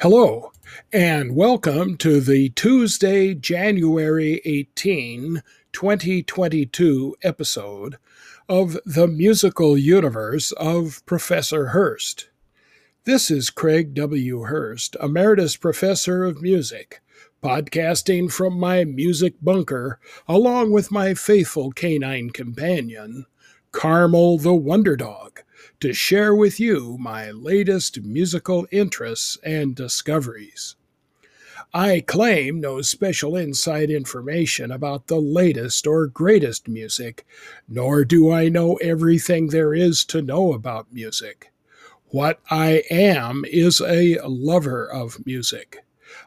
Hello, and welcome to the Tuesday, January 18, 2022 episode of The Musical Universe of Professor Hurst. This is Craig W. Hurst, Emeritus Professor of Music, podcasting from my music bunker along with my faithful canine companion, Carmel the Wonder Dog to share with you my latest musical interests and discoveries. I claim no special inside information about the latest or greatest music, nor do I know everything there is to know about music. What I am is a lover of music.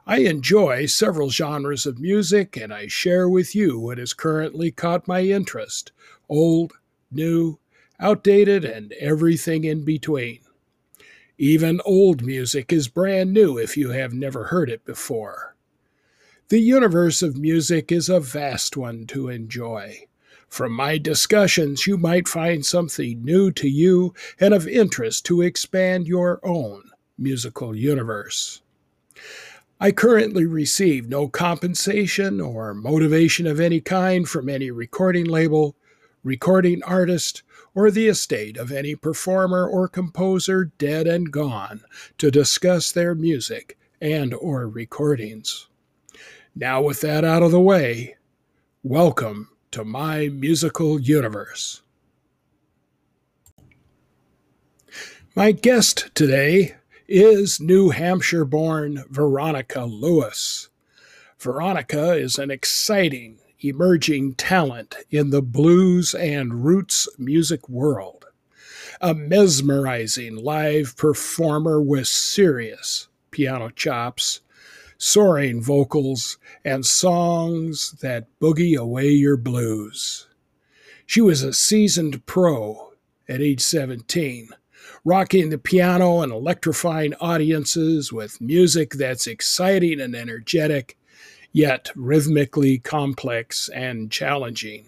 I enjoy several genres of music, and I share with you what has currently caught my interest old, new, outdated, and everything in between. Even old music is brand new if you have never heard it before. The universe of music is a vast one to enjoy. From my discussions, you might find something new to you and of interest to expand your own musical universe. I currently receive no compensation or motivation of any kind from any recording label, recording artist, or the estate of any performer or composer dead and gone to discuss their music and or recordings. Now with that out of the way, welcome to my musical universe. My guest today is New Hampshire born Veronica Lewis. Veronica is an exciting emerging talent in the blues and roots music world. A mesmerizing live performer with serious piano chops, soaring vocals, and songs that boogie away your blues. She was a seasoned pro at age 17, rocking the piano and electrifying audiences with music that's exciting and energetic yet rhythmically complex and challenging.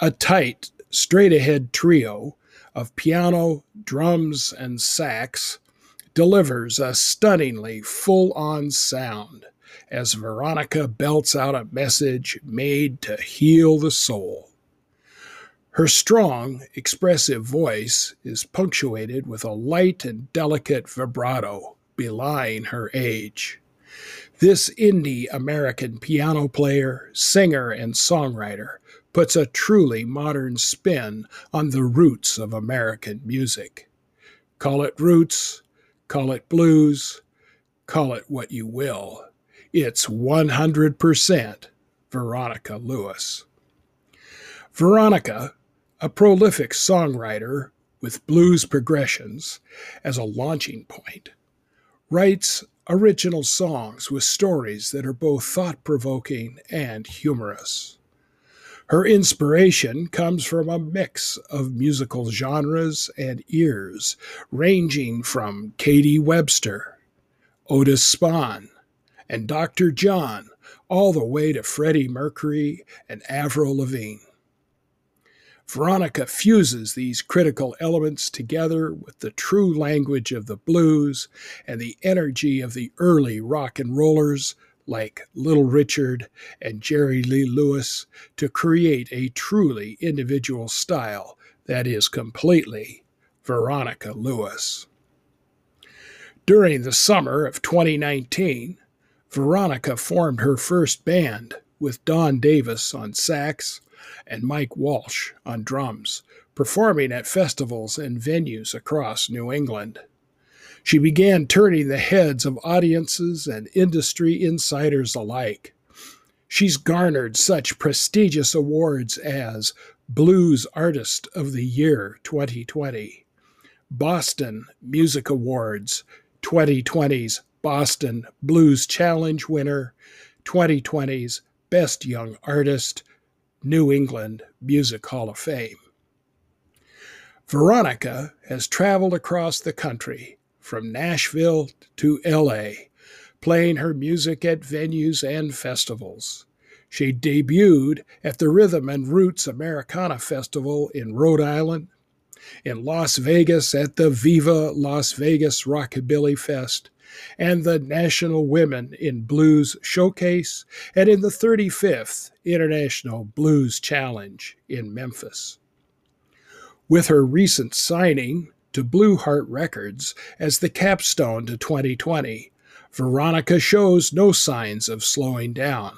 A tight, straight ahead trio of piano, drums, and sax delivers a stunningly full on sound as Veronica belts out a message made to heal the soul. Her strong, expressive voice is punctuated with a light and delicate vibrato belying her age. This indie American piano player, singer, and songwriter puts a truly modern spin on the roots of American music. Call it roots, call it blues, call it what you will. It's 100% Veronica Lewis. Veronica, a prolific songwriter with blues progressions as a launching point, writes original songs with stories that are both thought provoking and humorous. Her inspiration comes from a mix of musical genres and ears, ranging from Katie Webster, Otis Spann, and Dr. John, all the way to Freddie Mercury and Avril Lavigne. Veronica fuses these critical elements together with the true language of the blues and the energy of the early rock and rollers like Little Richard and Jerry Lee Lewis to create a truly individual style that is completely Veronica Lewis. During the summer of 2019, Veronica formed her first band with Don Davis on sax and Mike Walsh on drums, performing at festivals and venues across New England. She began turning the heads of audiences and industry insiders alike. She's garnered such prestigious awards as Blues Artist of the Year 2020, Boston Music Awards 2020's Boston Blues Challenge winner, 2020's Best Young Artist, New England Music Hall of Fame. Veronica has traveled across the country from Nashville to LA, playing her music at venues and festivals. She debuted at the Rhythm and Roots Americana Festival in Rhode Island, in Las Vegas at the Viva Las Vegas Rockabilly Fest and the National Women in Blues Showcase and in the 35th International Blues Challenge in Memphis. With her recent signing to Blue Heart Records as the capstone to 2020, Veronica shows no signs of slowing down.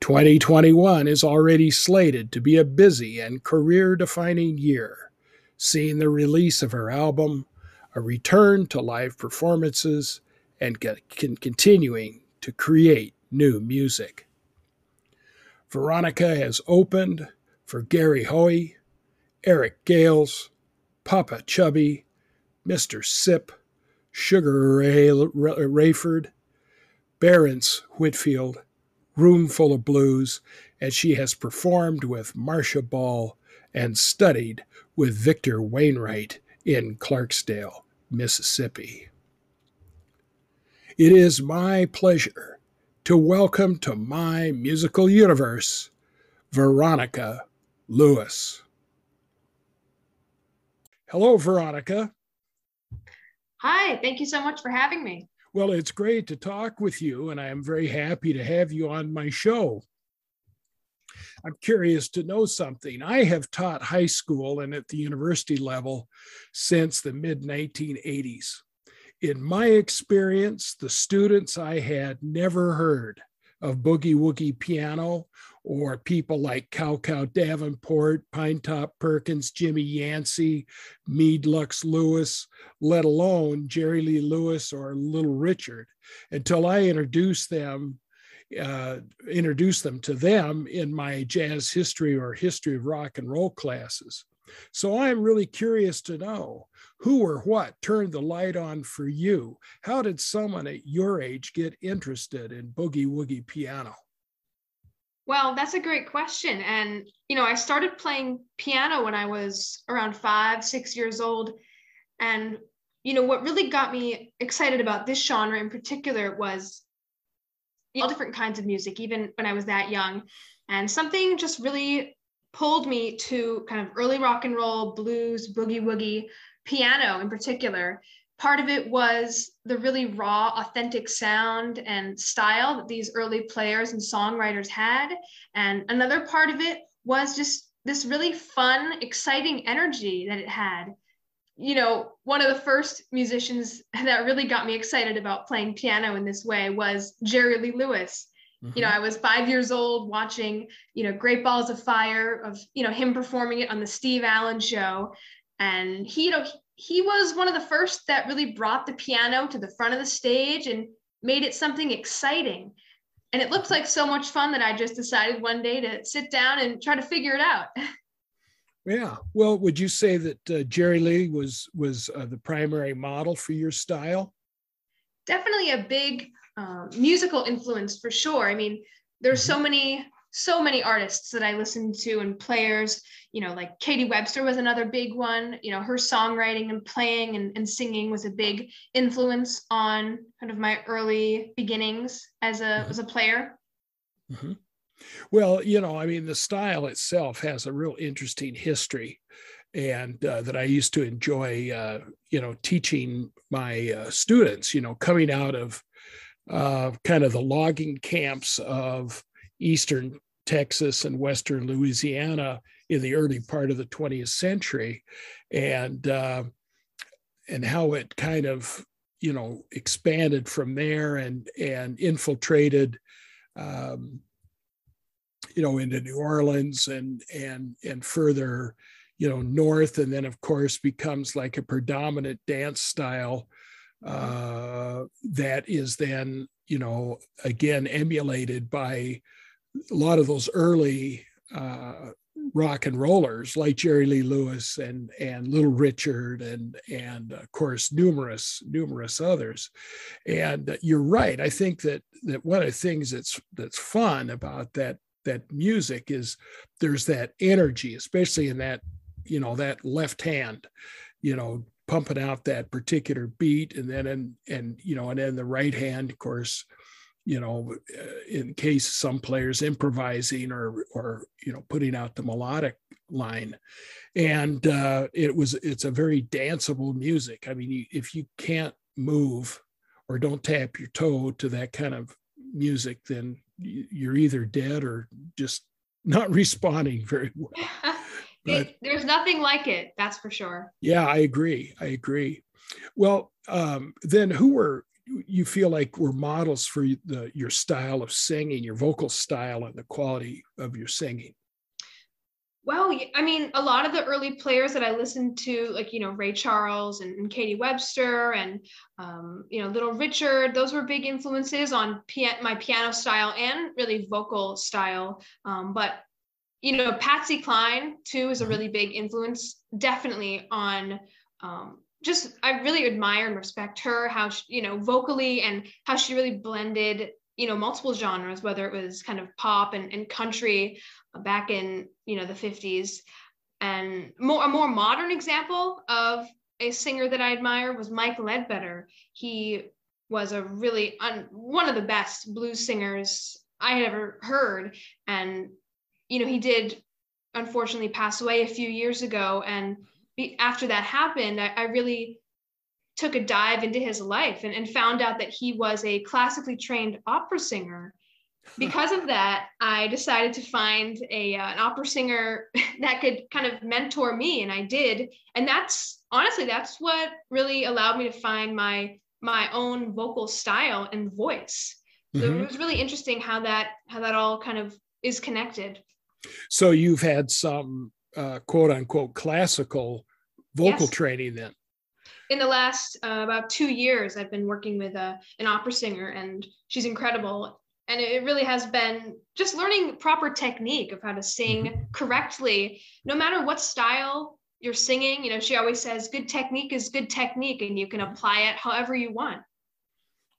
2021 is already slated to be a busy and career defining year, seeing the release of her album, a return to live performances, and continuing to create new music. Veronica has opened for Gary Hoey, Eric Gales, Popa Chubby, Mr. Sipp, Sugar Ray Rayford, Barrence Whitfield, Roomful of Blues, and she has performed with Marcia Ball and studied with Victor Wainwright in Clarksdale, Mississippi. It is my pleasure to welcome to my musical universe Veronica Lewis. Hello, Veronica. Hi, thank you so much for having me. Well, it's great to talk with you, and I am very happy to have you on my show. I'm curious to know something. I have taught high school and at the university level since the mid 1980s. In my experience, the students I had never heard of boogie woogie piano or people like Cow Cow Davenport, Pinetop Perkins, Jimmy Yancey, Meade Lux Lewis, let alone Jerry Lee Lewis or Little Richard, until I introduced them, uh, introduced them to them in my jazz history or history of rock and roll classes. So I'm really curious to know who or what turned the light on for you. How did someone at your age get interested in boogie woogie piano? Well, that's a great question. And, you know, I started playing piano when I was around five, six years old. And, you know, what really got me excited about this genre in particular was all different kinds of music, even when I was that young. And something just really pulled me to kind of early rock and roll, blues, boogie woogie, piano in particular part of it was the really raw, authentic sound and style that these early players and songwriters had. And another part of it was just this really fun, exciting energy that it had. You know, one of the first musicians that really got me excited about playing piano in this way was Jerry Lee Lewis. Mm-hmm. You know, mm-hmm. I was five years old watching, you know, Great Balls of Fire of, you know, him performing it on the Steve Allen show. And he, you know, he was one of the first that really brought the piano to the front of the stage and made it something exciting. And it looked like so much fun that I just decided one day to sit down and try to figure it out. Yeah. Well, would you say that uh, Jerry Lee was was uh, the primary model for your style? Definitely a big um, musical influence for sure. I mean, there's mm-hmm. so many so many artists that I listened to and players, you know, like Katie Webster was another big one. You know, her songwriting and playing and, and singing was a big influence on kind of my early beginnings as a mm-hmm. as a player. Mm-hmm. Well, you know, I mean, the style itself has a real interesting history, and uh, that I used to enjoy, uh, you know, teaching my uh, students. You know, coming out of uh, kind of the logging camps of eastern Texas and western Louisiana in the early part of the 20th century, and uh, and how it kind of you know expanded from there and and infiltrated. Um, you know into New Orleans and and and further you know north and then of course becomes like a predominant dance style uh, that is then you know again emulated by a lot of those early uh, rock and rollers like Jerry Lee Lewis and and Little Richard and and of course numerous numerous others. And you're right. I think that that one of the things that's that's fun about that that music is there's that energy, especially in that you know that left hand, you know pumping out that particular beat and then and and you know and then the right hand of course you know, uh, in case some players improvising or or you know putting out the melodic line, and uh, it was it's a very danceable music. I mean, if you can't move or don't tap your toe to that kind of music, then you're either dead or just not responding very well. But, it, there's nothing like it, that's for sure. Yeah, I agree. I agree. Well, um, then who were you feel like were models for the your style of singing, your vocal style, and the quality of your singing? Well, I mean, a lot of the early players that I listened to, like you know Ray Charles and, and Katie Webster and um, you know Little Richard, those were big influences on my piano style and really vocal style. Um, but you know, Patsy Cline too is a really big influence, definitely on um, just I really admire and respect her how she, you know vocally and how she really blended you know multiple genres whether it was kind of pop and, and country back in you know the 50s and more a more modern example of a singer that I admire was Mike Ledbetter. He was a really un, one of the best blues singers I had ever heard. And you know he did unfortunately pass away a few years ago. And be, after that happened, I, I, really took a dive into his life and, and found out that he was a classically trained opera singer. Because of that, I decided to find a uh, an opera singer that could kind of mentor me, and I did. And that's honestly that's what really allowed me to find my my own vocal style and voice. So mm-hmm. it was really interesting how that how that all kind of is connected. So you've had some uh, quote unquote classical vocal yes. training then? In the last uh, about two years, I've been working with a, uh, an opera singer, and she's incredible. And it really has been just learning proper technique of how to sing mm-hmm. correctly, no matter what style you're singing. You know, she always says, good technique is good technique, and you can apply it however you want.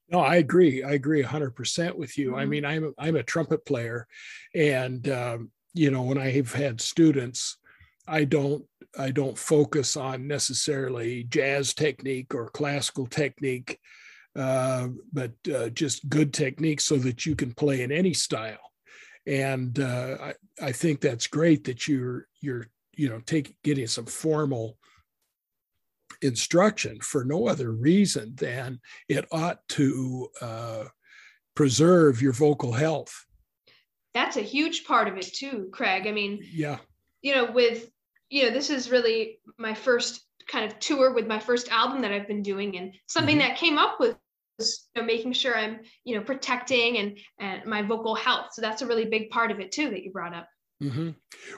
No, I agree. I agree 100% with you. Mm-hmm. I mean, I'm a, I'm a trumpet player, and um, you know, when I've had students, I don't I don't focus on necessarily jazz technique or classical technique, uh, but uh, just good technique so that you can play in any style. And uh, I, I think that's great that you're you're you know taking getting some formal instruction for no other reason than it ought to uh, preserve your vocal health. That's a huge part of it too, Craig. I mean, yeah, you know, with you know, this is really my first kind of tour with my first album that I've been doing, and something mm-hmm. that came up with was you know, making sure I'm you know protecting and and my vocal health. So that's a really big part of it too that you brought up. Mm-hmm.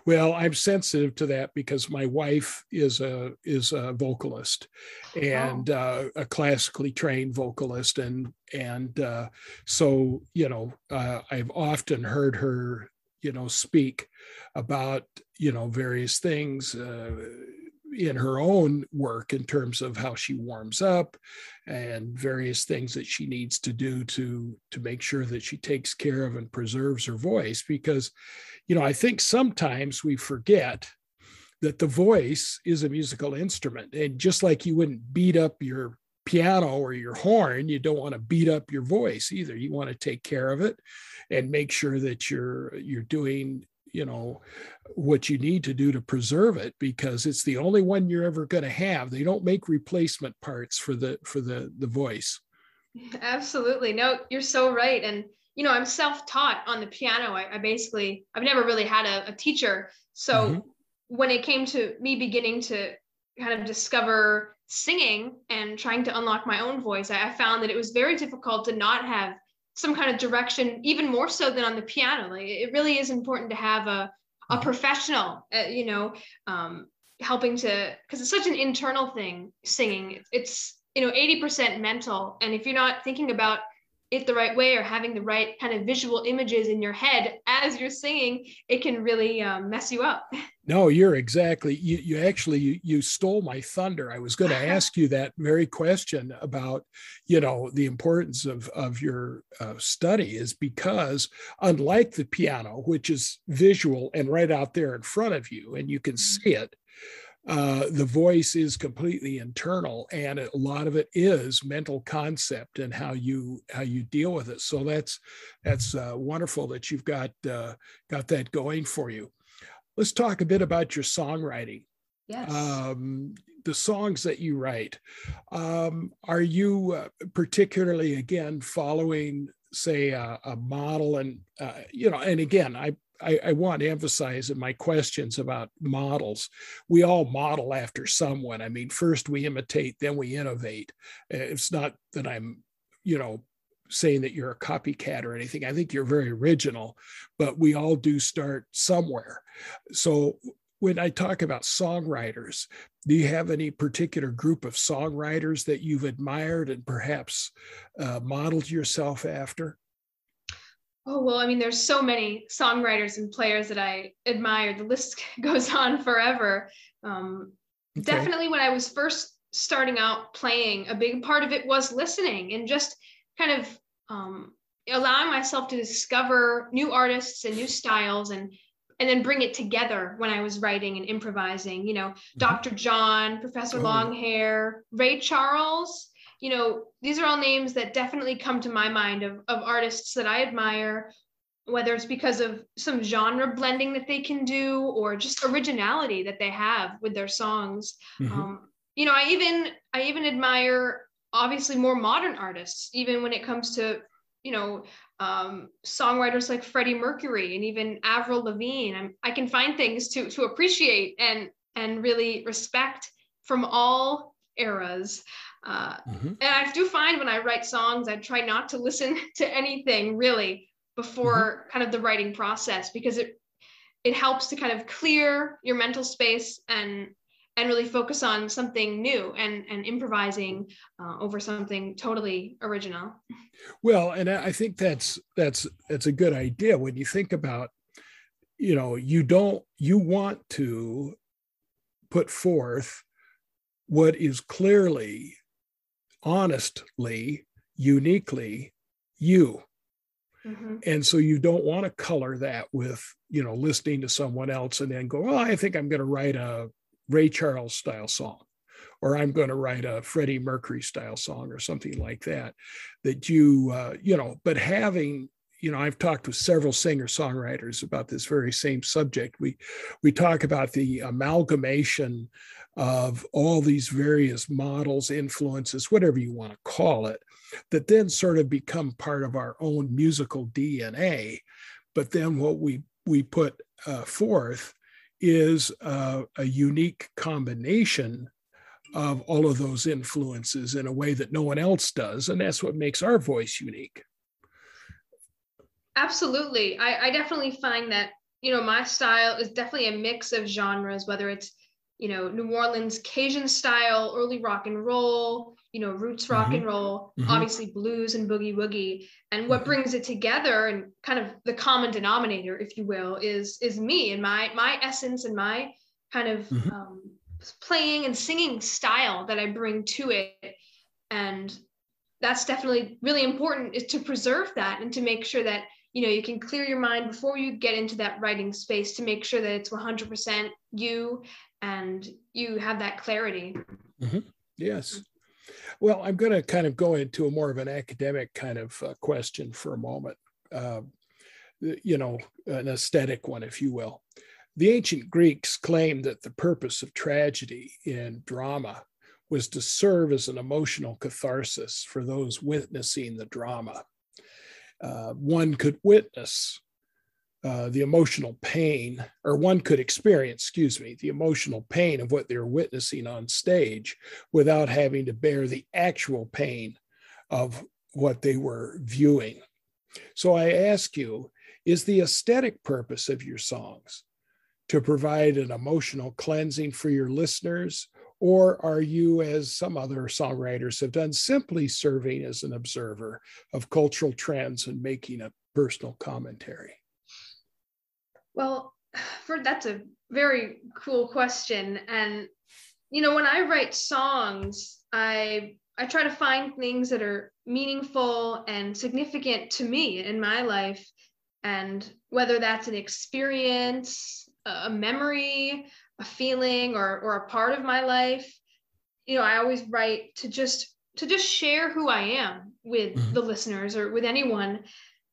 Well, I'm sensitive to that because my wife is a is a vocalist, and oh. uh, a classically trained vocalist, and and uh, so you know uh, I've often heard her you know speak about you know various things uh, in her own work in terms of how she warms up and various things that she needs to do to to make sure that she takes care of and preserves her voice. Because you know i think sometimes we forget that the voice is a musical instrument. And just like you wouldn't beat up your piano or your horn you don't want to beat up your voice either. You want to take care of it and make sure that you're you're doing you know what you need to do to preserve it because it's the only one you're ever going to have. They don't make replacement parts for the for the the voice. Absolutely. No you're so right. And you know i'm self-taught on the piano. I, I basically i've never really had a, a teacher. So mm-hmm. when it came to me beginning to kind of discover singing and trying to unlock my own voice I, I found that it was very difficult to not have some kind of direction, even more so than on the piano. Like it really is important to have a, a mm-hmm. professional, uh, you know, um, helping to, because it's such an internal thing, singing. It's, you know, 80% mental. And if you're not thinking about it the right way or having the right kind of visual images in your head as you're singing, it can really um, mess you up. No, you're exactly. You, you actually you, you stole my thunder. I was going to ask you that very question about, you know, the importance of of your uh, study is because unlike the piano, which is visual and right out there in front of you, and you can mm-hmm. see it, uh, the voice is completely internal and a lot of it is mental concept and how you how you deal with it. So that's that's uh, wonderful that you've got uh, got that going for you. Let's talk a bit about your songwriting. Yes. Um, the songs that you write um, are you uh, particularly again following say a, a model and uh, you know and again i I, I, want to emphasize in my questions about models, we all model after someone. I mean, first we imitate, then we innovate. Uh, it's not that I'm, you know, saying that you're a copycat or anything. I think you're very original, but we all do start somewhere. So when I talk about songwriters, do you have any particular group of songwriters that you've admired and perhaps uh, modeled yourself after? Oh, well, I mean, there's so many songwriters and players that I admire. The list goes on forever. Um, okay. Definitely, when I was first starting out playing, a big part of it was listening and just kind of um, allowing myself to discover new artists and new styles and and then bring it together when I was writing and improvising. You know, mm-hmm. Dr. John, Professor oh. Longhair, Ray Charles, you know, these are all names that definitely come to my mind of, of artists that I admire, whether it's because of some genre blending that they can do or just originality that they have with their songs. Mm-hmm. Um, you know, I even I even admire obviously more modern artists, even when it comes to you know um, songwriters like Freddie Mercury and even Avril Lavigne. I'm, I can find things to to appreciate and and really respect from all eras. Uh, mm-hmm. And I do find when I write songs, I try not to listen to anything really before mm-hmm. kind of the writing process because it it helps to kind of clear your mental space and and really focus on something new and and improvising uh, over something totally original. Well, and I think that's that's that's a good idea when you think about you know you don't you want to put forth what is clearly honestly, uniquely you. Mm-hmm. And so you don't want to color that with, you know, listening to someone else and then go, well, I think I'm going to write a Ray Charles style song, or I'm going to write a Freddie Mercury style song or something like that. That you, uh, you know, but having you know i've talked with several singer songwriters about this very same subject we we talk about the amalgamation of all these various models, influences, whatever you want to call it, that then sort of become part of our own musical DNA. But then what we we put uh, forth is uh, a unique combination of all of those influences in a way that no one else does, and that's what makes our voice unique. Absolutely, I, I definitely find that you know my style is definitely a mix of genres, whether it's you know, New Orleans Cajun style, early rock and roll, you know, roots rock mm-hmm. and roll, mm-hmm. obviously blues and boogie woogie. And what mm-hmm. brings it together and kind of the common denominator, if you will, is is me and my my essence and my kind of mm-hmm. um, playing and singing style that I bring to it. And that's definitely really important is to preserve that and to make sure that you know you can clear your mind before you get into that writing space to make sure that it's 100% you and you have that clarity. Mm-hmm. Yes. Well, I'm going to kind of go into a more of an academic kind of uh, question for a moment. Uh, you know, an aesthetic one, if you will. The ancient Greeks claimed that the purpose of tragedy in drama was to serve as an emotional catharsis for those witnessing the drama. Uh, one could witness uh, the emotional pain, or one could experience, excuse me, the emotional pain of what they're witnessing on stage without having to bear the actual pain of what they were viewing. So I ask you, is the aesthetic purpose of your songs to provide an emotional cleansing for your listeners? Or are you, as some other songwriters have done, simply serving as an observer of cultural trends and making a personal commentary? Well, for that's a very cool question. And you know, when I write songs, I I try to find things that are meaningful and significant to me in my life. And whether that's an experience, a memory, a feeling or or a part of my life, you know, I always write to just to just share who I am with mm-hmm. the listeners or with anyone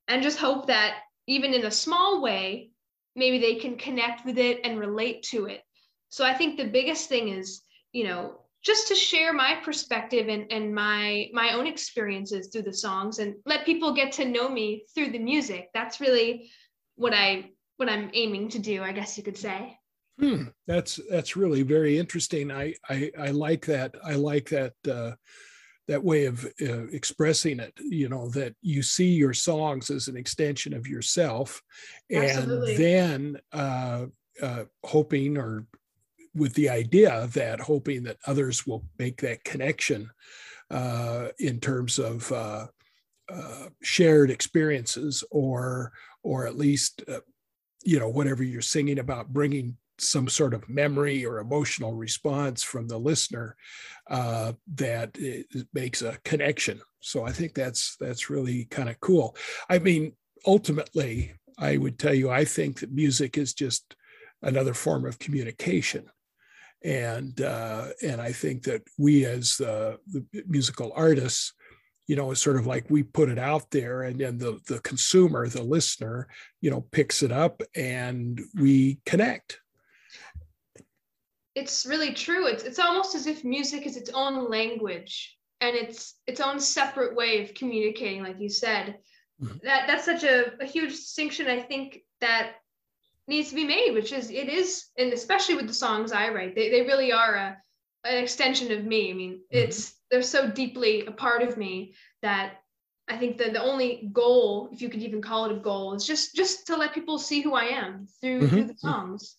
and just hope that even in a small way, maybe they can connect with it and relate to it. So I think the biggest thing is, you know, just to share my perspective and, and my my own experiences through the songs and let people get to know me through the music. That's really what I what I'm aiming to do, I guess you could say. Hmm, that's that's really very interesting. I I, I like that. I like that uh, that way of uh, expressing it. You know that you see your songs as an extension of yourself, Absolutely. and then uh, uh, hoping or with the idea that hoping that others will make that connection uh, in terms of uh, uh, shared experiences or or at least uh, you know whatever you're singing about bringing some sort of memory or emotional response from the listener uh, that makes a connection. So I think that's that's really kind of cool. I mean, ultimately, I would tell you, I think that music is just another form of communication, and uh, and I think that we as the musical artists you know, it's sort of like we put it out there and then the, the consumer, the listener, you know, picks it up and we connect. It's really true. It's, it's almost as if music is its own language and it's its own separate way of communicating, like you said. Mm-hmm. That that's such a, a huge distinction I think that needs to be made, which is it is, and especially with the songs I write, they, they really are a an extension of me. I mean, mm-hmm. it's they're so deeply a part of me that I think that the only goal, if you could even call it a goal, is just just to let people see who I am through, mm-hmm. through the songs.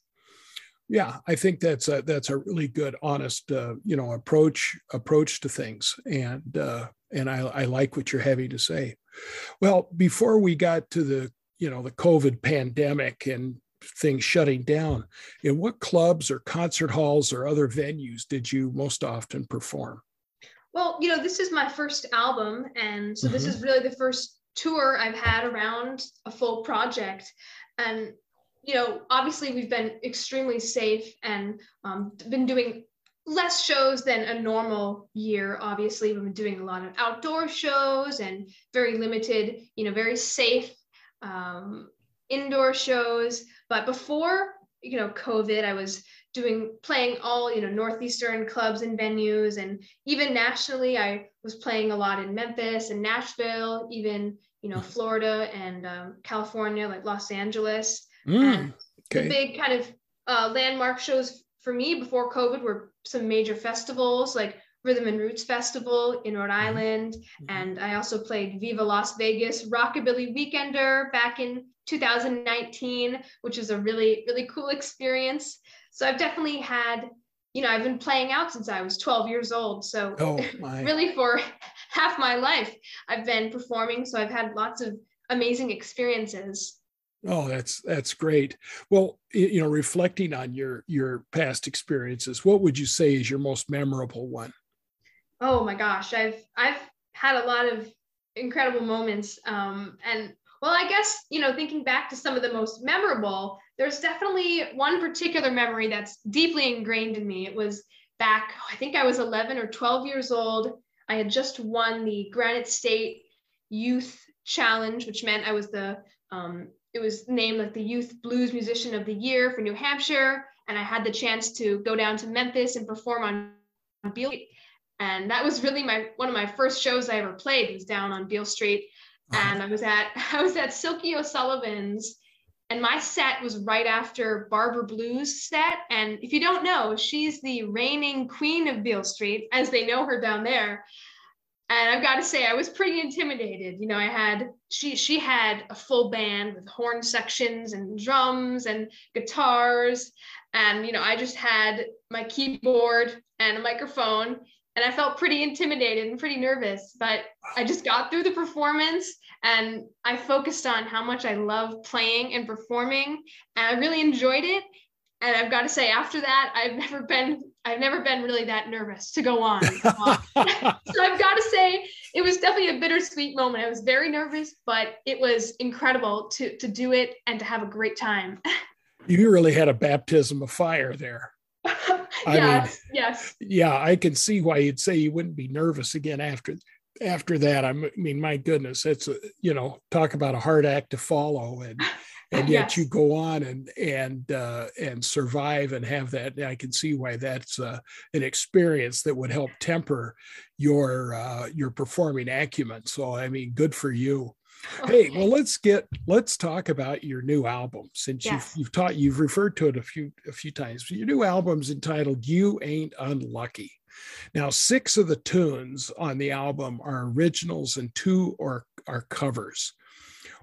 Yeah, I think that's a that's a really good, honest, uh, you know, approach approach to things, and uh, and I, I like what you're having to say. Well, before we got to the you know the COVID pandemic and things shutting down, in what clubs or concert halls or other venues did you most often perform? Well, you know, this is my first album, and so mm-hmm. this is really the first tour I've had around a full project. And you know, obviously we've been extremely safe and um, been doing less shows than a normal year. Obviously, we've been doing a lot of outdoor shows and very limited, you know, very safe um, indoor shows. But before, you know, COVID, I was doing playing all, you know, northeastern clubs and venues, and even nationally, I was playing a lot in Memphis and Nashville, even you know, Florida and um, California, like Los Angeles. Mm, and okay. the big kind of uh, landmark shows for me before COVID were some major festivals like Rhythm and Roots Festival in Rhode mm-hmm. Island. Mm-hmm. And I also played Viva Las Vegas Rockabilly Weekender back in 2019, which was a really, really cool experience. So I've definitely had, you know, I've been playing out since I was 12 years old. So oh, really for half my life, I've been performing. So I've had lots of amazing experiences. Oh, that's that's great. Well, you know, reflecting on your your past experiences, what would you say is your most memorable one? Oh my gosh, I've I've had a lot of incredible moments, um, and well, I guess, you know, thinking back to some of the most memorable, there's definitely one particular memory that's deeply ingrained in me. It was back, I think I was 11 or 12 years old. I had just won the Granite State Youth Challenge, which meant I was the, um, it was named like the Youth Blues Musician of the Year for New Hampshire. And I had the chance to go down to Memphis and perform on, Beale and that was really my one of my first shows I ever played was down on Beale Street uh-huh. and I was at I was at Silky O'Sullivan's and my set was right after Barbara Blue's set. And if you don't know, she's the reigning queen of Beale Street, as they know her down there. And I've got to say, I was pretty intimidated. You know, I had she she had a full band with horn sections and drums and guitars, and you know, I just had my keyboard and a microphone, and I felt pretty intimidated and pretty nervous, but I just got through the performance and I focused on how much I love playing and performing and I really enjoyed it. And I've got to say after that I've never been I've never been really that nervous to go on. so I've got to say it was definitely a bittersweet moment. I was very nervous, but it was incredible to to do it and to have a great time. you really had a baptism of fire there. I yes, mean, yes. Yeah, I can see why you'd say you wouldn't be nervous again after after that. I mean, my goodness, it's a, you know, talk about a hard act to follow, and and yet yes. you go on and and uh, and survive and have that. I can see why that's uh, an experience that would help temper your uh, your performing acumen. So I mean, good for you. Hey, well, let's get let's talk about your new album since yes. you've you've taught you've referred to it a few a few times. Your new album's entitled "You Ain't Unlucky." Now, six of the tunes on the album are originals and two are, are covers.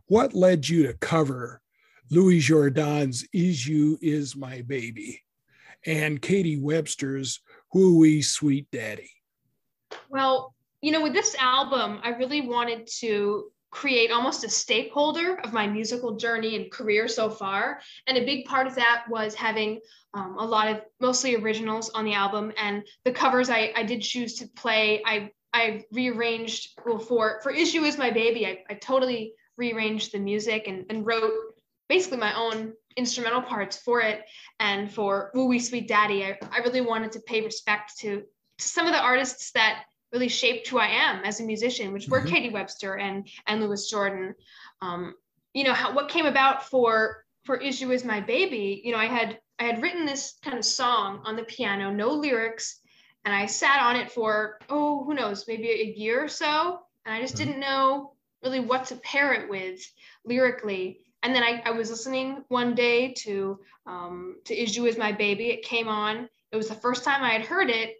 What led you to cover Louis Jordan's Is You Is My Baby and Katie Webster's Woo Sweet Daddy? Well, you know, with this album, I really wanted to create almost a stakeholder of my musical journey and career so far. And a big part of that was having um, a lot of mostly originals on the album and the covers I, I did choose to play. I, I rearranged, well, for, for Is You Is My Baby, I, I totally rearranged the music and, and wrote basically my own instrumental parts for it. And for Woo Wee Sweet Daddy, I, I really wanted to pay respect to, to some of the artists that really shaped who I am as a musician, which were mm-hmm. Katie Webster and and Louis Jordan. Um, you know, how, what came about for for Is You Is My Baby, you know, I had I had written this kind of song on the piano, no lyrics, and I sat on it for oh, who knows, maybe a year or so, and I just mm-hmm. didn't know really what to pair it with lyrically. And then I, I was listening one day to um, to Is You Is My Baby. It came on. It was the first time I had heard it,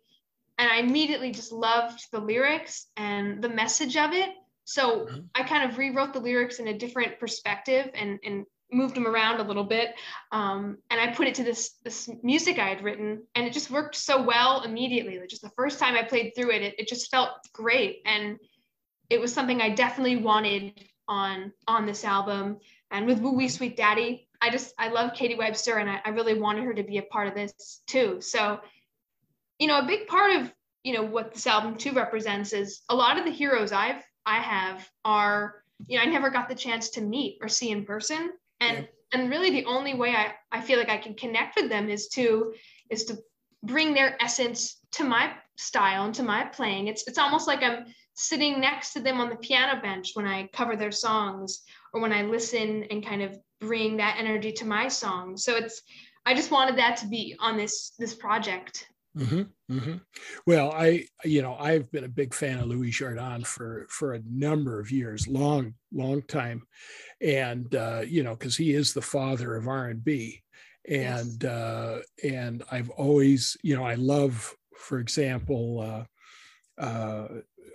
and I immediately just loved the lyrics and the message of it. So mm-hmm. I kind of rewrote the lyrics in a different perspective and and moved them around a little bit, um, and I put it to this this music I had written, and it just worked so well immediately. Like just the first time I played through it, it, it just felt great, and it was something I definitely wanted on on this album. And with Woo Wee Sweet Daddy, I just I love Katie Webster, and I, I really wanted her to be a part of this too. So you know, a big part of, you know, what this album too represents is a lot of the heroes I've, I have are, you know, I never got the chance to meet or see in person. And, yeah. and really the only way I, I feel like I can connect with them is to, is to bring their essence to my style and to my playing. It's, it's almost like I'm sitting next to them on the piano bench when I cover their songs or when I listen and kind of bring that energy to my songs. So it's, I just wanted that to be on this this project. Mm-hmm, mm-hmm. Well, I, you know, I've been a big fan of Louis Jordan for for a number of years, long, long time, and uh, you know, because he is the father of R and B, and uh, and I've always, you know, I love, for example, uh, uh,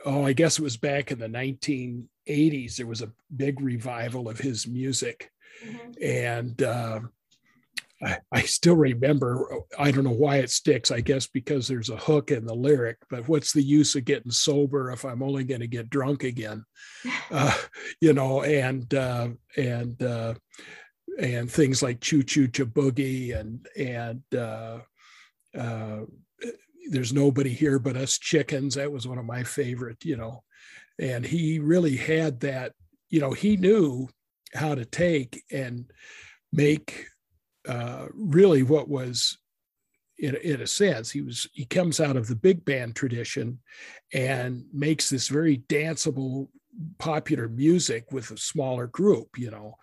oh, I guess it was back in the 1980s. There was a big revival of his music, mm-hmm. and uh, I, I still remember, I don't know why it sticks, I guess because there's a hook in the lyric, but what's the use of getting sober if I'm only going to get drunk again? Uh, you know, and, uh, and, uh, and things like Choo Choo Boogie and, and, uh, uh, there's nobody here but us chickens. That was one of my favorite, you know, and he really had that, you know, he knew how to take and make uh, really what was in, in a sense he was he comes out of the big band tradition and makes this very danceable popular music with a smaller group you know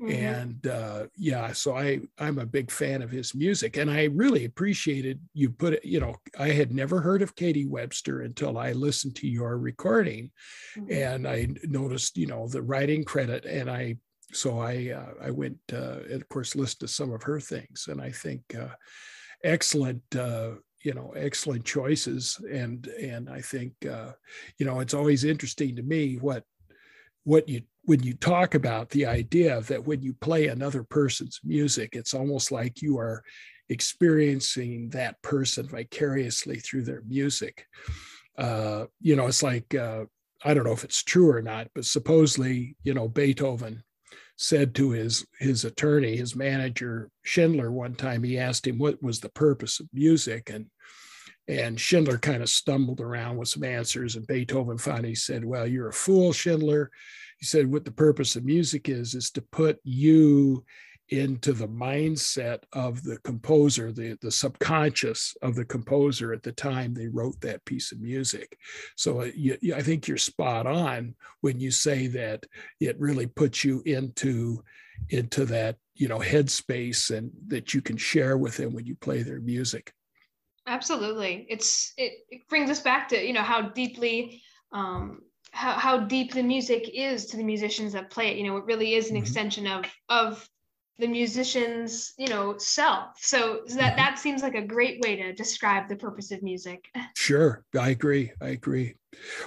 mm-hmm. and uh, yeah so i i'm a big fan of his music and i really appreciated you put it you know i had never heard of katie webster until i listened to your recording mm-hmm. and i noticed you know the writing credit and i so I uh, I went uh, and of course listened to some of her things, and I think uh, excellent uh, you know excellent choices, and and I think uh, you know it's always interesting to me what what you when you talk about the idea that when you play another person's music, it's almost like you are experiencing that person vicariously through their music. Uh, you know, it's like uh I don't know if it's true or not, but supposedly, you know, Beethoven said to his his attorney, his manager Schindler, one time he asked him what was the purpose of music, and and Schindler kind of stumbled around with some answers, and Beethoven finally said, "Well, you're a fool, Schindler." He said, "What the purpose of music is is to put you into the mindset of the composer, the, the subconscious of the composer at the time they wrote that piece of music. So uh, you, I think you're spot on when you say that it really puts you into into that you know headspace and that you can share with them when you play their music. Absolutely, it's it, it brings us back to you know how deeply um, how, how deep the music is to the musicians that play it. You know, it really is an mm-hmm. extension of of the musician's you know self so that mm-hmm. that seems like a great way to describe the purpose of music. Sure. I agree. I agree.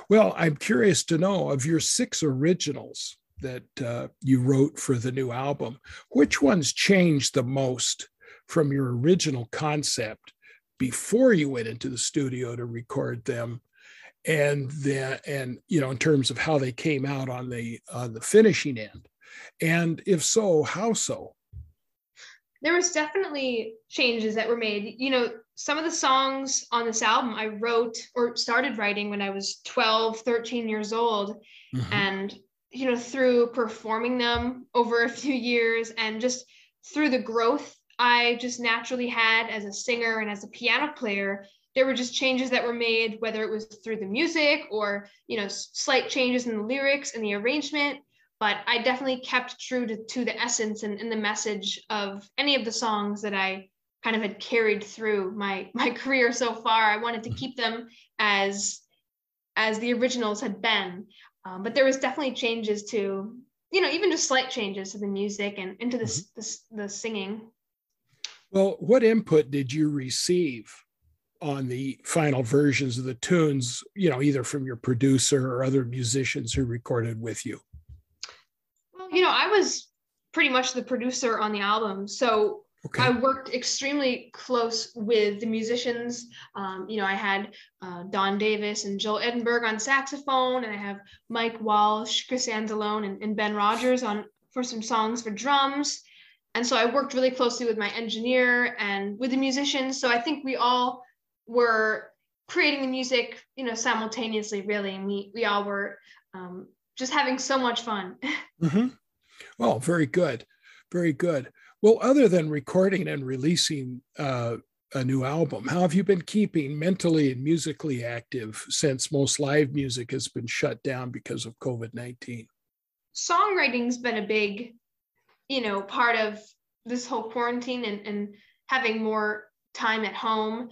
Well i'm curious to know of your six originals that uh, you wrote for the new album which ones changed the most from your original concept before you went into the studio to record them? And then and you know in terms of how they came out on the on the finishing end and if so how so there was definitely changes that were made. You know, some of the songs on this album I wrote or started writing when I was 12, 13 years old. Mm-hmm. And, you know, through performing them over a few years and just through the growth I just naturally had as a singer and as a piano player, there were just changes that were made, whether it was through the music or, you know, slight changes in the lyrics and the arrangement but I definitely kept true to, to the essence and, and the message of any of the songs that I kind of had carried through my my career so far. I wanted to mm-hmm. keep them as as the originals had been, um, but there was definitely changes to you know even just slight changes to the music and into the mm-hmm. the, the singing. Well, what input did you receive on the final versions of the tunes? You know, either from your producer or other musicians who recorded with you you know, I was pretty much the producer on the album. So okay. I worked extremely close with the musicians. Um, you know, I had uh, Don Davis and Joel Edinburgh on saxophone, and I have Mike Walsh, Chris Anzalone, and, and Ben Rogers on for some songs for drums. And so I worked really closely with my engineer and with the musicians. So I think we all were creating the music, you know, simultaneously, really, and we we all were um, just having so much fun. Mm-hmm. Oh, very good. Very good. Well, other than recording and releasing uh, a new album, how have you been keeping mentally and musically active since most live music has been shut down because of COVID 19? Songwriting's been a big, you know, part of this whole quarantine and, and having more time at home.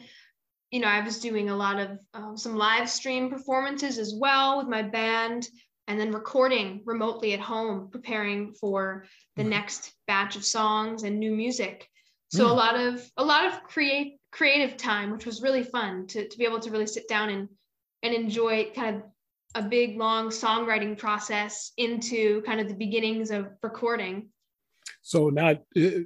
You know, I was doing a lot of uh, some live stream performances as well with my band and then recording remotely at home, preparing for the mm. next batch of songs and new music. So mm. a lot of a lot of create creative time, which was really fun to, to be able to really sit down and and enjoy kind of a big long songwriting process into kind of the beginnings of recording. So not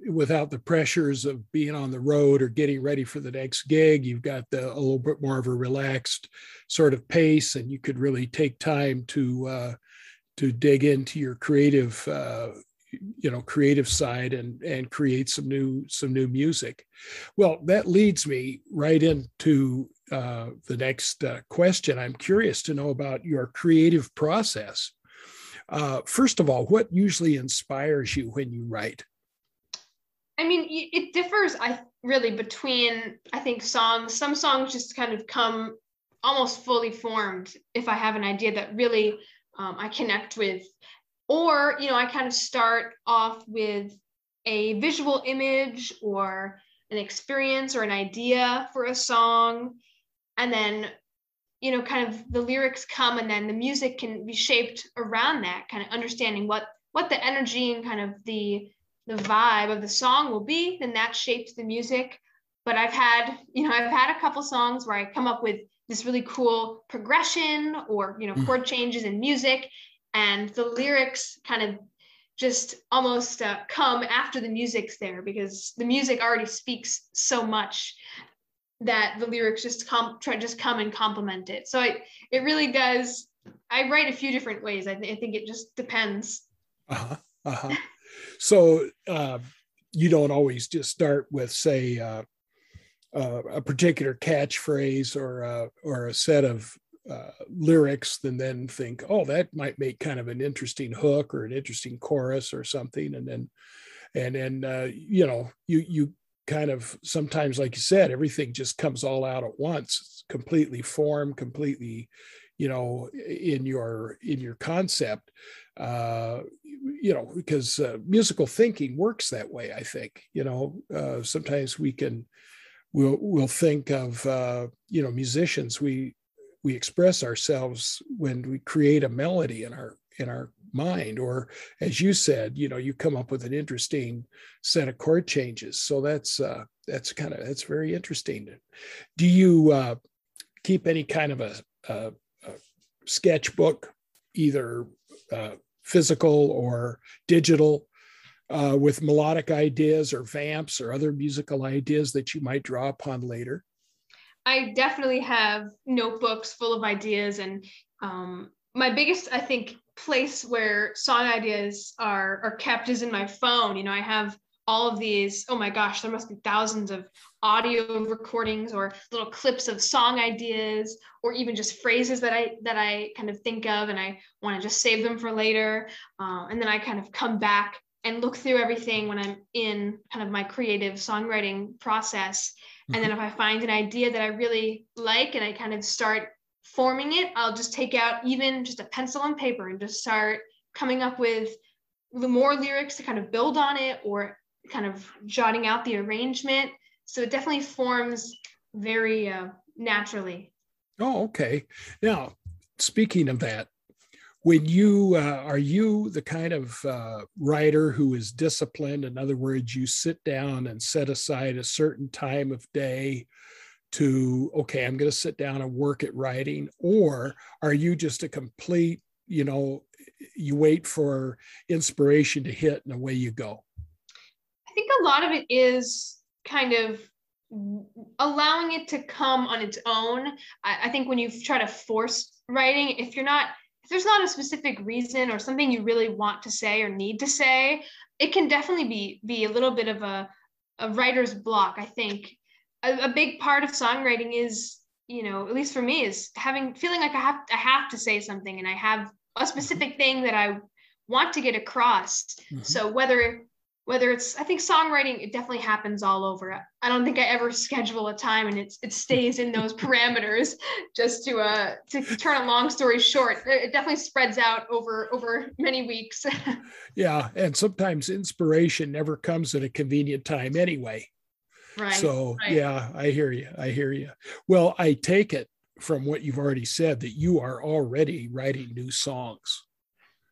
without the pressures of being on the road or getting ready for the next gig, you've got the, a little bit more of a relaxed sort of pace, and you could really take time to uh, to dig into your creative, uh, you know, creative side and and create some new some new music. Well, that leads me right into uh, the next uh, question. I'm curious to know about your creative process. Uh, first of all, what usually inspires you when you write? I mean, it differs. I really between I think songs. Some songs just kind of come almost fully formed if I have an idea that really um, I connect with, or you know, I kind of start off with a visual image or an experience or an idea for a song, and then you know, kind of the lyrics come and then the music can be shaped around that, kind of understanding what what the energy and kind of the the vibe of the song will be, then that shapes the music. But I've had, you know, I've had a couple songs where I come up with this really cool progression or, you know, mm. chord changes in music and the lyrics kind of just almost uh, come after the music's there because the music already speaks so much that the lyrics just come try just come and complement it. So it it really does. I write a few different ways. I, th- I think it just depends. Uh huh. Uh huh. so uh, you don't always just start with say uh, uh, a particular catchphrase or a, or a set of uh, lyrics and then think, oh, that might make kind of an interesting hook or an interesting chorus or something, and then and then uh, you know you you kind of sometimes like you said everything just comes all out at once. It's completely formed completely you know in your in your concept uh you know because uh, musical thinking works that way i think you know uh, sometimes we can we'll we'll think of uh you know musicians. We we express ourselves when we create a melody in our in our mind or as you said you know you come up with an interesting set of chord changes. So that's uh that's kind of that's very interesting. Do you uh keep any kind of a, a, a sketchbook either uh, physical or digital uh, with melodic ideas or vamps or other musical ideas that you might draw upon later? I definitely have notebooks full of ideas, and um, my biggest, I think, place where song ideas are are kept is in my phone. You know, I have all of these. Oh my gosh, there must be thousands of audio recordings or little clips of song ideas, or even just phrases that I that I kind of think of, and I want to just save them for later. Uh, and then I kind of come back and look through everything when I'm in kind of my creative songwriting process and then mm-hmm. if I find an idea that I really like and I kind of start forming it, I'll just take out even just a pencil and paper and just start coming up with more lyrics to kind of build on it or kind of jotting out the arrangement. So it definitely forms very uh, naturally. Oh, okay. Now, speaking of that, when you uh, are you the kind of uh, writer who is disciplined in other words you sit down and set aside a certain time of day to okay i'm going to sit down and work at writing or are you just a complete you know you wait for inspiration to hit and away you go i think a lot of it is kind of allowing it to come on its own I, I think when you try to force writing if you're not if there's not a specific reason or something you really want to say or need to say, it can definitely be be a little bit of a, a writer's block. I think a, a big part of songwriting is, you know, at least for me, is having feeling like I have I have to say something and I have a specific thing that I want to get across. Mm-hmm. So whether whether it's i think songwriting it definitely happens all over. I don't think i ever schedule a time and it's it stays in those parameters just to uh to turn a long story short. It definitely spreads out over over many weeks. Yeah and sometimes inspiration never comes at a convenient time anyway right so right. yeah i hear you i hear you well i take it from what you've already said that you are already writing new songs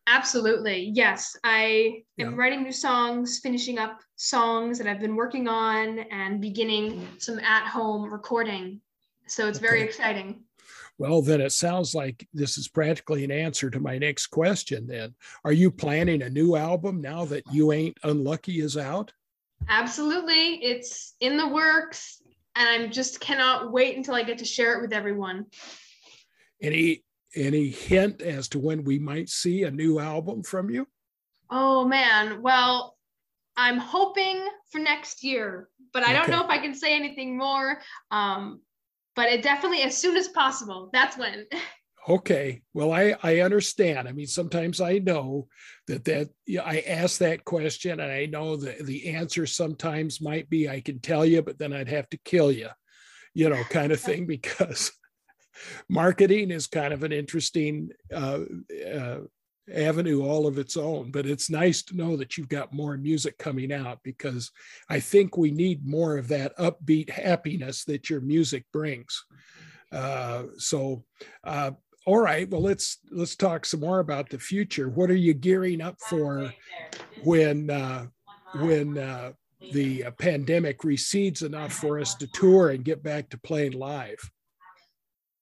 Absolutely. Yes. I am yeah. writing new songs, finishing up songs that I've been working on, and beginning some at home recording. So it's okay. very exciting. Well, then it sounds like this is practically an answer to my next question. Then, are you planning a new album now that You Ain't Unlucky is out? Absolutely. It's in the works, and I just cannot wait until I get to share it with everyone. Any any hint as to when we might see a new album from you? Oh man, well, I'm hoping for next year, but I don't know if I can say anything more. Um, but it definitely as soon as possible. That's when. okay well i i understand. I mean sometimes i know that that you know, i ask that question and i know that the answer sometimes might be i can tell you but then i'd have to kill you you know kind of thing because marketing is kind of an interesting uh, uh, avenue all of its own but it's nice to know that you've got more music coming out because i think we need more of that upbeat happiness that your music brings. Uh, so uh, all right well let's let's talk some more about the future what are you gearing up for when uh, when uh, the pandemic recedes enough for us to tour and get back to playing live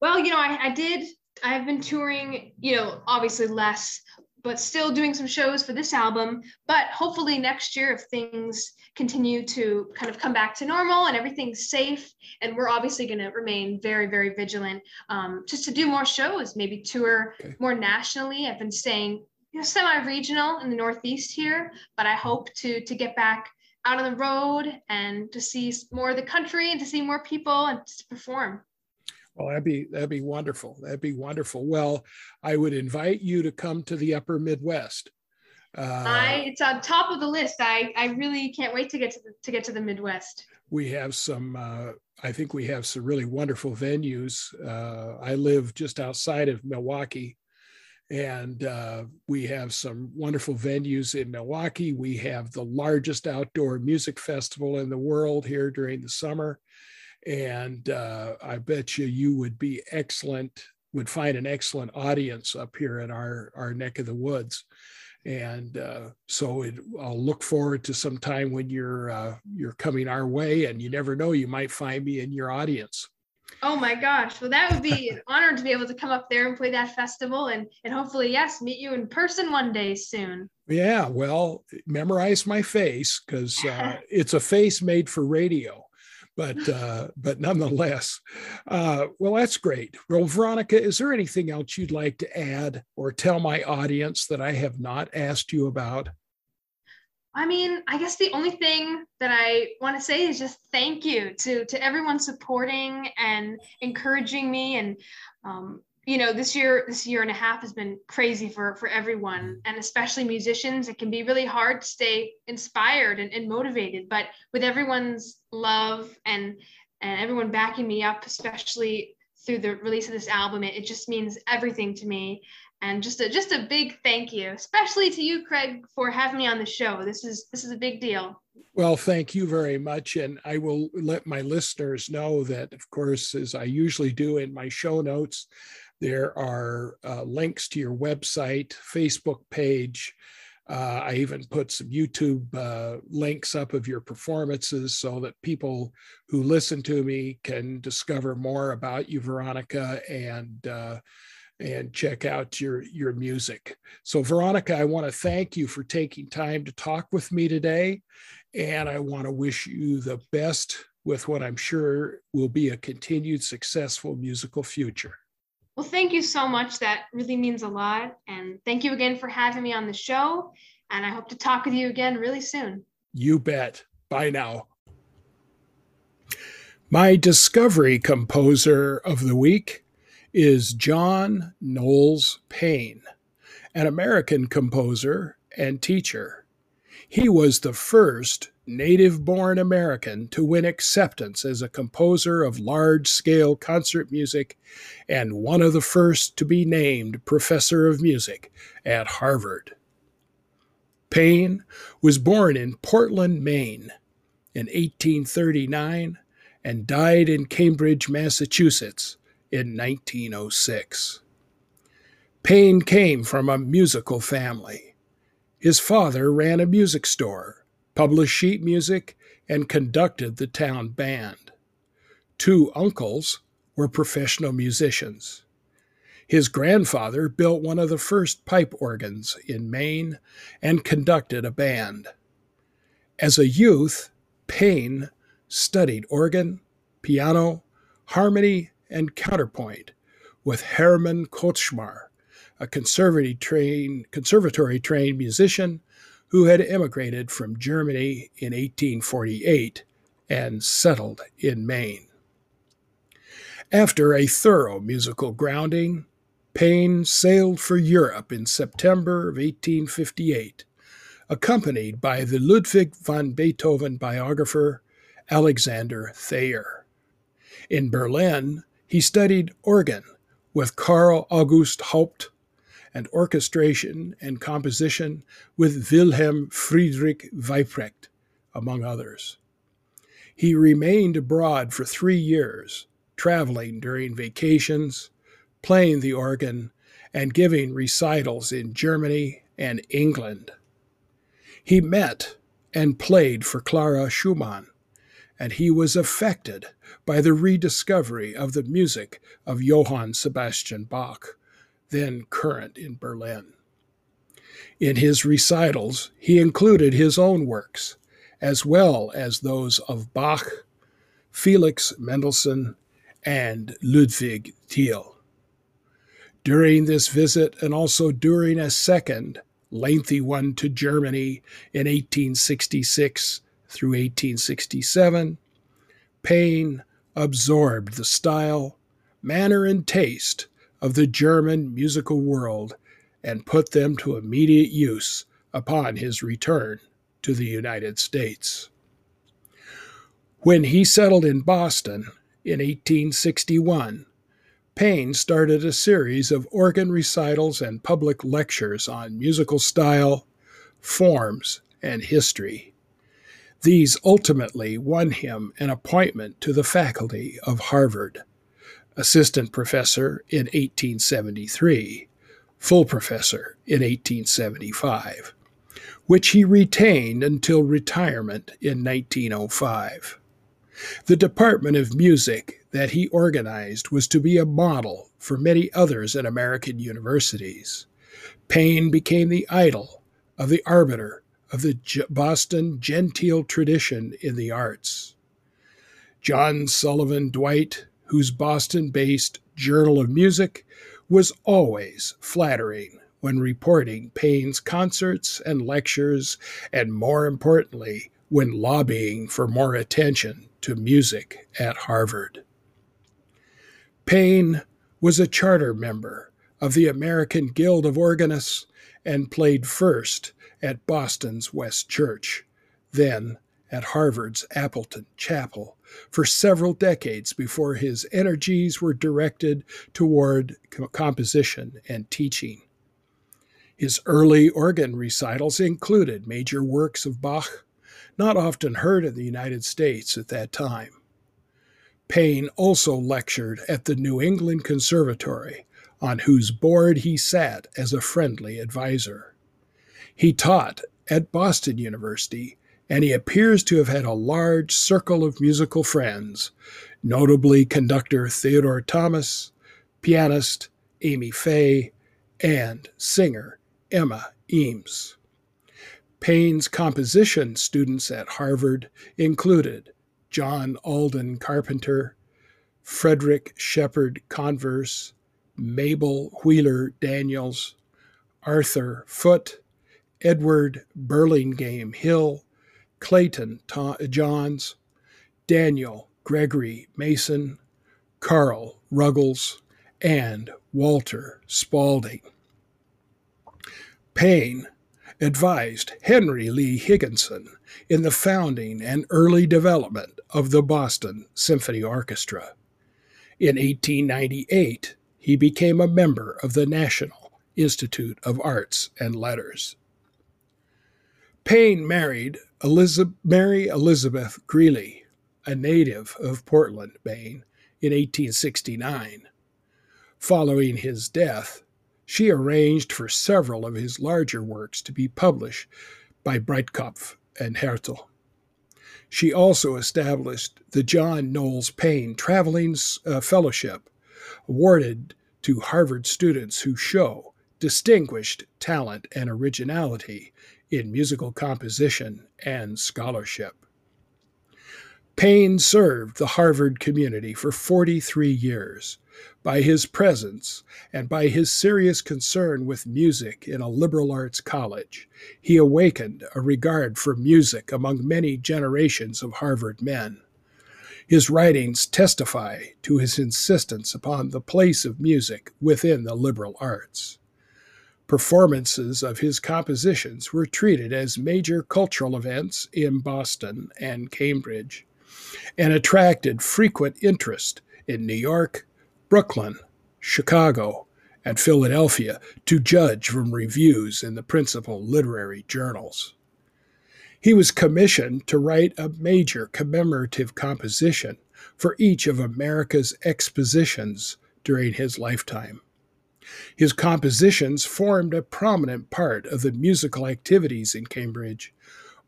well, you know, I, I did. I've been touring, you know, obviously less, but still doing some shows for this album. But hopefully next year, if things continue to kind of come back to normal and everything's safe, and we're obviously going to remain very, very vigilant, um, just to do more shows, maybe tour okay. more nationally. I've been staying you know, semi-regional in the Northeast here, but I hope to to get back out on the road and to see more of the country and to see more people and to perform. Well, that'd be that'd be wonderful. That'd be wonderful. Well, I would invite you to come to the Upper Midwest. Uh, I it's on top of the list. I I really can't wait to get to the, to get to the Midwest. We have some. Uh, I think we have some really wonderful venues. Uh, I live just outside of Milwaukee, and uh, we have some wonderful venues in Milwaukee. We have the largest outdoor music festival in the world here during the summer, and uh, I bet you you would be excellent. Would find an excellent audience up here in our our neck of the woods and uh, so it, I'll look forward to some time when you're uh, you're coming our way, and you never know, you might find me in your audience. Oh my gosh! Well, that would be an honor to be able to come up there and play that festival, and and hopefully, yes, meet you in person one day soon. Yeah, well, memorize my face because uh, it's a face made for radio but uh, but nonetheless, uh, well, that's great. Well, Veronica, is there anything else you'd like to add or tell my audience that I have not asked you about? I mean, I guess the only thing that I want to say is just thank you to to everyone supporting and encouraging me and um, you know this year this year and a half has been crazy for for everyone. Mm-hmm. and especially musicians it can be really hard to stay inspired and, and motivated. But with everyone's love and and everyone backing me up especially through the release of this album it, it just means everything to me. And just a just a big thank you especially to you craig for having me on the show. This is this is a big deal. Well, thank you very much. And I will let my listeners know that, of course, as I usually do in my show notes, there are uh, links to your website, Facebook page. Uh, I even put some YouTube uh, links up of your performances so that people who listen to me can discover more about you, Veronica, and uh, and check out your your music. So, Veronica, I want to thank you for taking time to talk with me today, and I want to wish you the best with what I'm sure will be a continued successful musical future. Well, thank you so much. That really means a lot. And thank you again for having me on the show. And I hope to talk with you again really soon. You bet. Bye now. My discovery composer of the week is John Knowles Paine, an American composer and teacher. He was the first native born American to win acceptance as a composer of large scale concert music and one of the first to be named professor of music at Harvard. Paine was born in Portland, Maine in 1839 and died in Cambridge, Massachusetts in 1906. Paine came from a musical family. His father ran a music store published sheet music, and conducted the town band. Two uncles were professional musicians. His grandfather built one of the first pipe organs in Maine and conducted a band. As a youth, Paine studied organ, piano, harmony, and counterpoint with Hermann Kotzschmar, a conservatory trained, conservatory trained musician who had emigrated from Germany in 1848 and settled in Maine. After a thorough musical grounding, Paine sailed for Europe in September of 1858, accompanied by the Ludwig van Beethoven biographer Alexander Thayer. In Berlin, he studied organ with Karl August Haupt and orchestration and composition with Wilhelm Friedrich Wieprecht, among others. He remained abroad for three years, traveling during vacations, playing the organ, and giving recitals in Germany and England. He met and played for Clara Schumann, and he was affected by the rediscovery of the music of Johann Sebastian Bach then current in Berlin. In his recitals, he included his own works, as well as those of Bach, Felix Mendelssohn, and Ludwig Thiel. During this visit, and also during a second lengthy one to Germany in 1866 through 1867, Paine absorbed the style, manner, and taste of the German musical world and put them to immediate use upon his return to the United States. When he settled in Boston in 1861, Paine started a series of organ recitals and public lectures on musical style, forms, and history. These ultimately won him an appointment to the faculty of Harvard, assistant professor in 1873, full professor in 1875, which he retained until retirement in 1905. The Department of Music that he organized was to be a model for many others at American universities. Paine became the idol of the arbiter of the Boston genteel tradition in the arts. John Sullivan Dwight, whose Boston based Journal of Music was always flattering when reporting Paine's concerts and lectures, and more importantly, when lobbying for more attention to music at Harvard. Paine was a charter member of the American Guild of Organists and played first at Boston's West Church, then at Harvard's Appleton Chapel, for several decades before his energies were directed toward composition and teaching. His early organ recitals included major works of Bach, not often heard in the United States at that time. Paine also lectured at the New England Conservatory, on whose board he sat as a friendly advisor. He taught at Boston University, and he appears to have had a large circle of musical friends, notably conductor Theodore Thomas, pianist Amy Fay, and singer Emma Eames. Paine's composition students at Harvard included John Alden Carpenter, Frederick Shepherd Converse, Mabel Wheeler Daniels, Arthur Foote, Edward Burlingame Hill, Clayton Johns, Daniel Gregory Mason, Carl Ruggles, and Walter Spalding. Paine advised Henry Lee Higginson in the founding and early development of the Boston Symphony Orchestra. In 1898, he became a member of the National Institute of Arts and Letters. Paine married Elizabeth, Mary Elizabeth Greeley, a native of Portland, Maine, in 1869. Following his death, she arranged for several of his larger works to be published by Breitkopf and Härtel. She also established the John Knowles Paine Traveling uh, Fellowship, awarded to Harvard students who show distinguished talent and originality in musical composition and scholarship. Paine served the Harvard community for 43 years, by his presence and by his serious concern with music in a liberal arts college, he awakened a regard for music among many generations of Harvard men. His writings testify to his insistence upon the place of music within the liberal arts. Performances of his compositions were treated as major cultural events in Boston and Cambridge and attracted frequent interest in New York, Brooklyn, Chicago, and Philadelphia to judge from reviews in the principal literary journals. He was commissioned to write a major commemorative composition for each of America's expositions during his lifetime. His compositions formed a prominent part of the musical activities in Cambridge,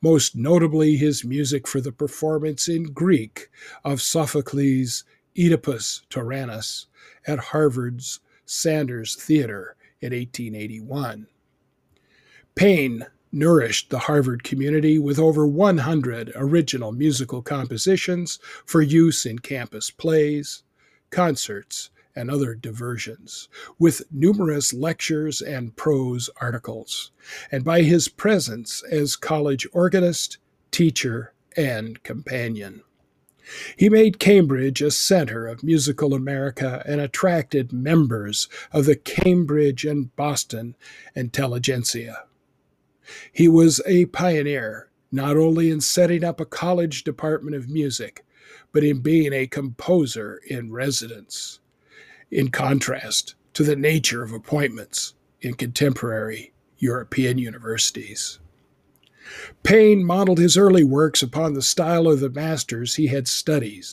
most notably his music for the performance in Greek of Sophocles' Oedipus Tyrannus at Harvard's Sanders Theater in 1881. Paine nourished the Harvard community with over 100 original musical compositions for use in campus plays, concerts, and other diversions, with numerous lectures and prose articles, and by his presence as college organist, teacher, and companion. He made Cambridge a center of musical America and attracted members of the Cambridge and Boston intelligentsia. He was a pioneer, not only in setting up a college department of music, but in being a composer in residence, in contrast to the nature of appointments in contemporary European universities. Paine modeled his early works upon the style of the masters he had studied,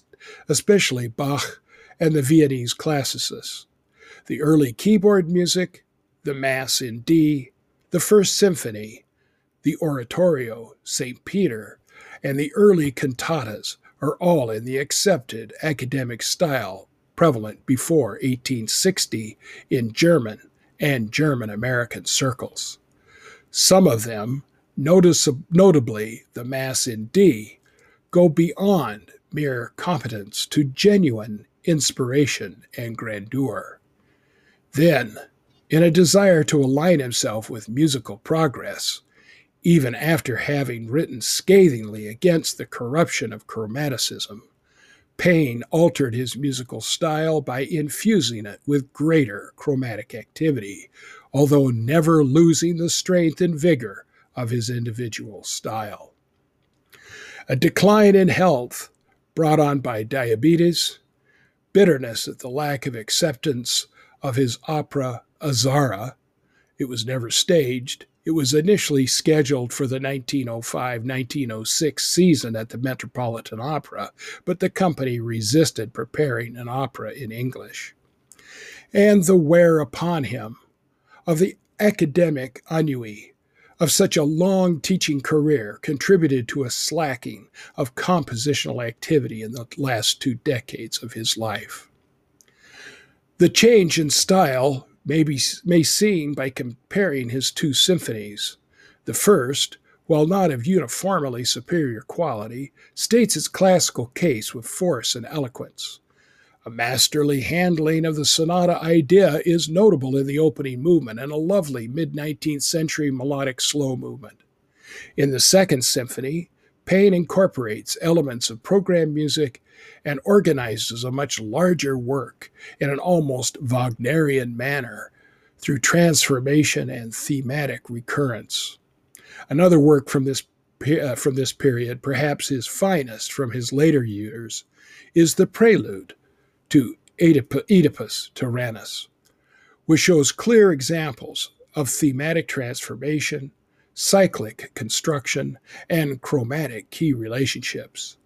especially Bach and the Viennese classicists. The early keyboard music, the Mass in D, the First Symphony, the Oratorio, St. Peter, and the early cantatas are all in the accepted academic style prevalent before 1860 in German and German American circles. Some of them, notice- notably the Mass in D, go beyond mere competence to genuine inspiration and grandeur. Then, in a desire to align himself with musical progress, even after having written scathingly against the corruption of chromaticism, Paine altered his musical style by infusing it with greater chromatic activity, although never losing the strength and vigor of his individual style. A decline in health brought on by diabetes, bitterness at the lack of acceptance of his opera Azara, it was never staged, it was initially scheduled for the 1905 1906 season at the Metropolitan Opera, but the company resisted preparing an opera in English. And the wear upon him of the academic ennui of such a long teaching career contributed to a slacking of compositional activity in the last two decades of his life. The change in style may be may seen by comparing his two symphonies. The first, while not of uniformly superior quality, states its classical case with force and eloquence. A masterly handling of the sonata idea is notable in the opening movement and a lovely mid 19th century melodic slow movement. In the second symphony, Paine incorporates elements of program music and organizes a much larger work in an almost Wagnerian manner through transformation and thematic recurrence. Another work from this, uh, from this period, perhaps his finest from his later years, is the prelude to Oedipus Tyrannus, which shows clear examples of thematic transformation cyclic construction, and chromatic key relationships.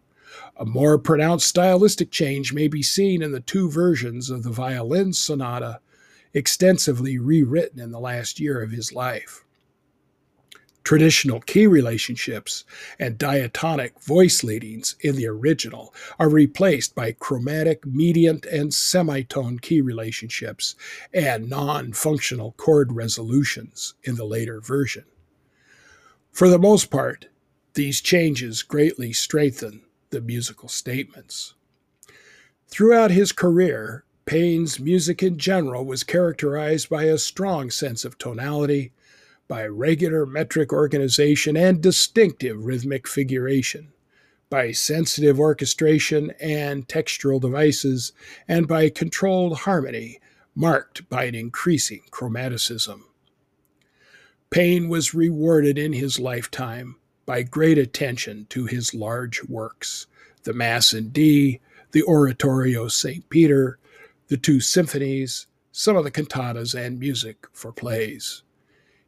A more pronounced stylistic change may be seen in the two versions of the violin sonata, extensively rewritten in the last year of his life. Traditional key relationships and diatonic voice leadings in the original are replaced by chromatic, mediant, and semitone key relationships and non functional chord resolutions in the later version. For the most part, these changes greatly strengthen the musical statements. Throughout his career, Paine's music in general was characterized by a strong sense of tonality, by regular metric organization and distinctive rhythmic figuration, by sensitive orchestration and textural devices, and by controlled harmony marked by an increasing chromaticism. Paine was rewarded in his lifetime by great attention to his large works the Mass in D, the Oratorio St. Peter, the two symphonies, some of the cantatas, and music for plays.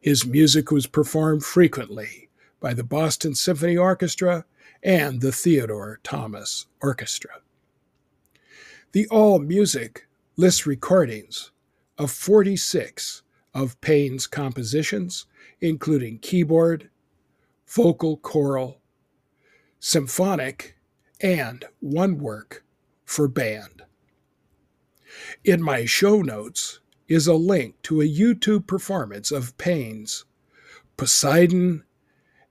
His music was performed frequently by the Boston Symphony Orchestra and the Theodore Thomas Orchestra. The All Music lists recordings of 46 of Paine's compositions including keyboard, vocal choral, symphonic, and one work for band. In my show notes is a link to a YouTube performance of Paine's Poseidon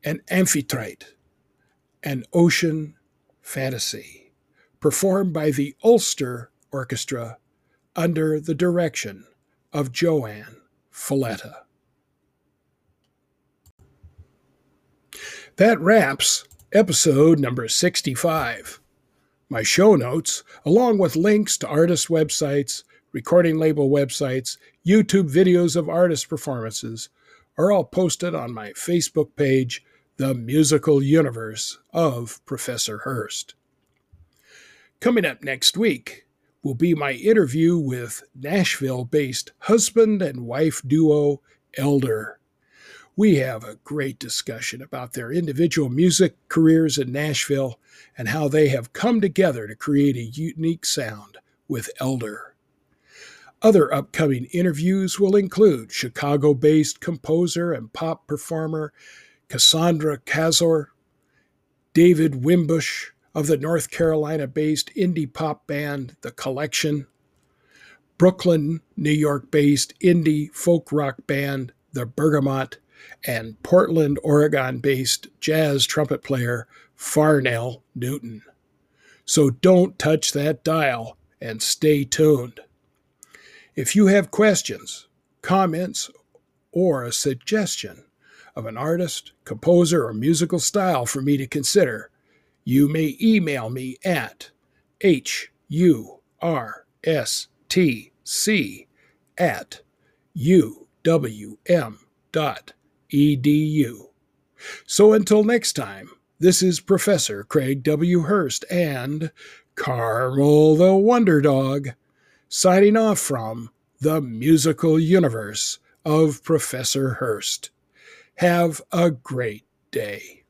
and Amphitrite, an ocean fantasy, performed by the Ulster Orchestra under the direction of JoAnn Falletta. That wraps episode number 65. My show notes, along with links to artist websites, recording label websites, YouTube videos of artist performances, are all posted on my Facebook page, The Musical Universe of Professor Hurst. Coming up next week will be my interview with Nashville based husband and wife duo Elder. We have a great discussion about their individual music careers in Nashville and how they have come together to create a unique sound with Elder. Other upcoming interviews will include Chicago based composer and pop performer Cassandra Kazor, David Wimbish of the North Carolina based indie pop band The Collection, Brooklyn, New York based indie folk rock band The Bergamot, and Portland, Oregon based jazz trumpet player Farnell Newton. So don't touch that dial and stay tuned. If you have questions, comments, or a suggestion of an artist, composer, or musical style for me to consider, you may email me at hurstc at uwm.edu. So until next time, this is Professor Craig W. Hurst and Carmel the Wonder Dog signing off from the musical universe of Professor Hurst. Have a great day.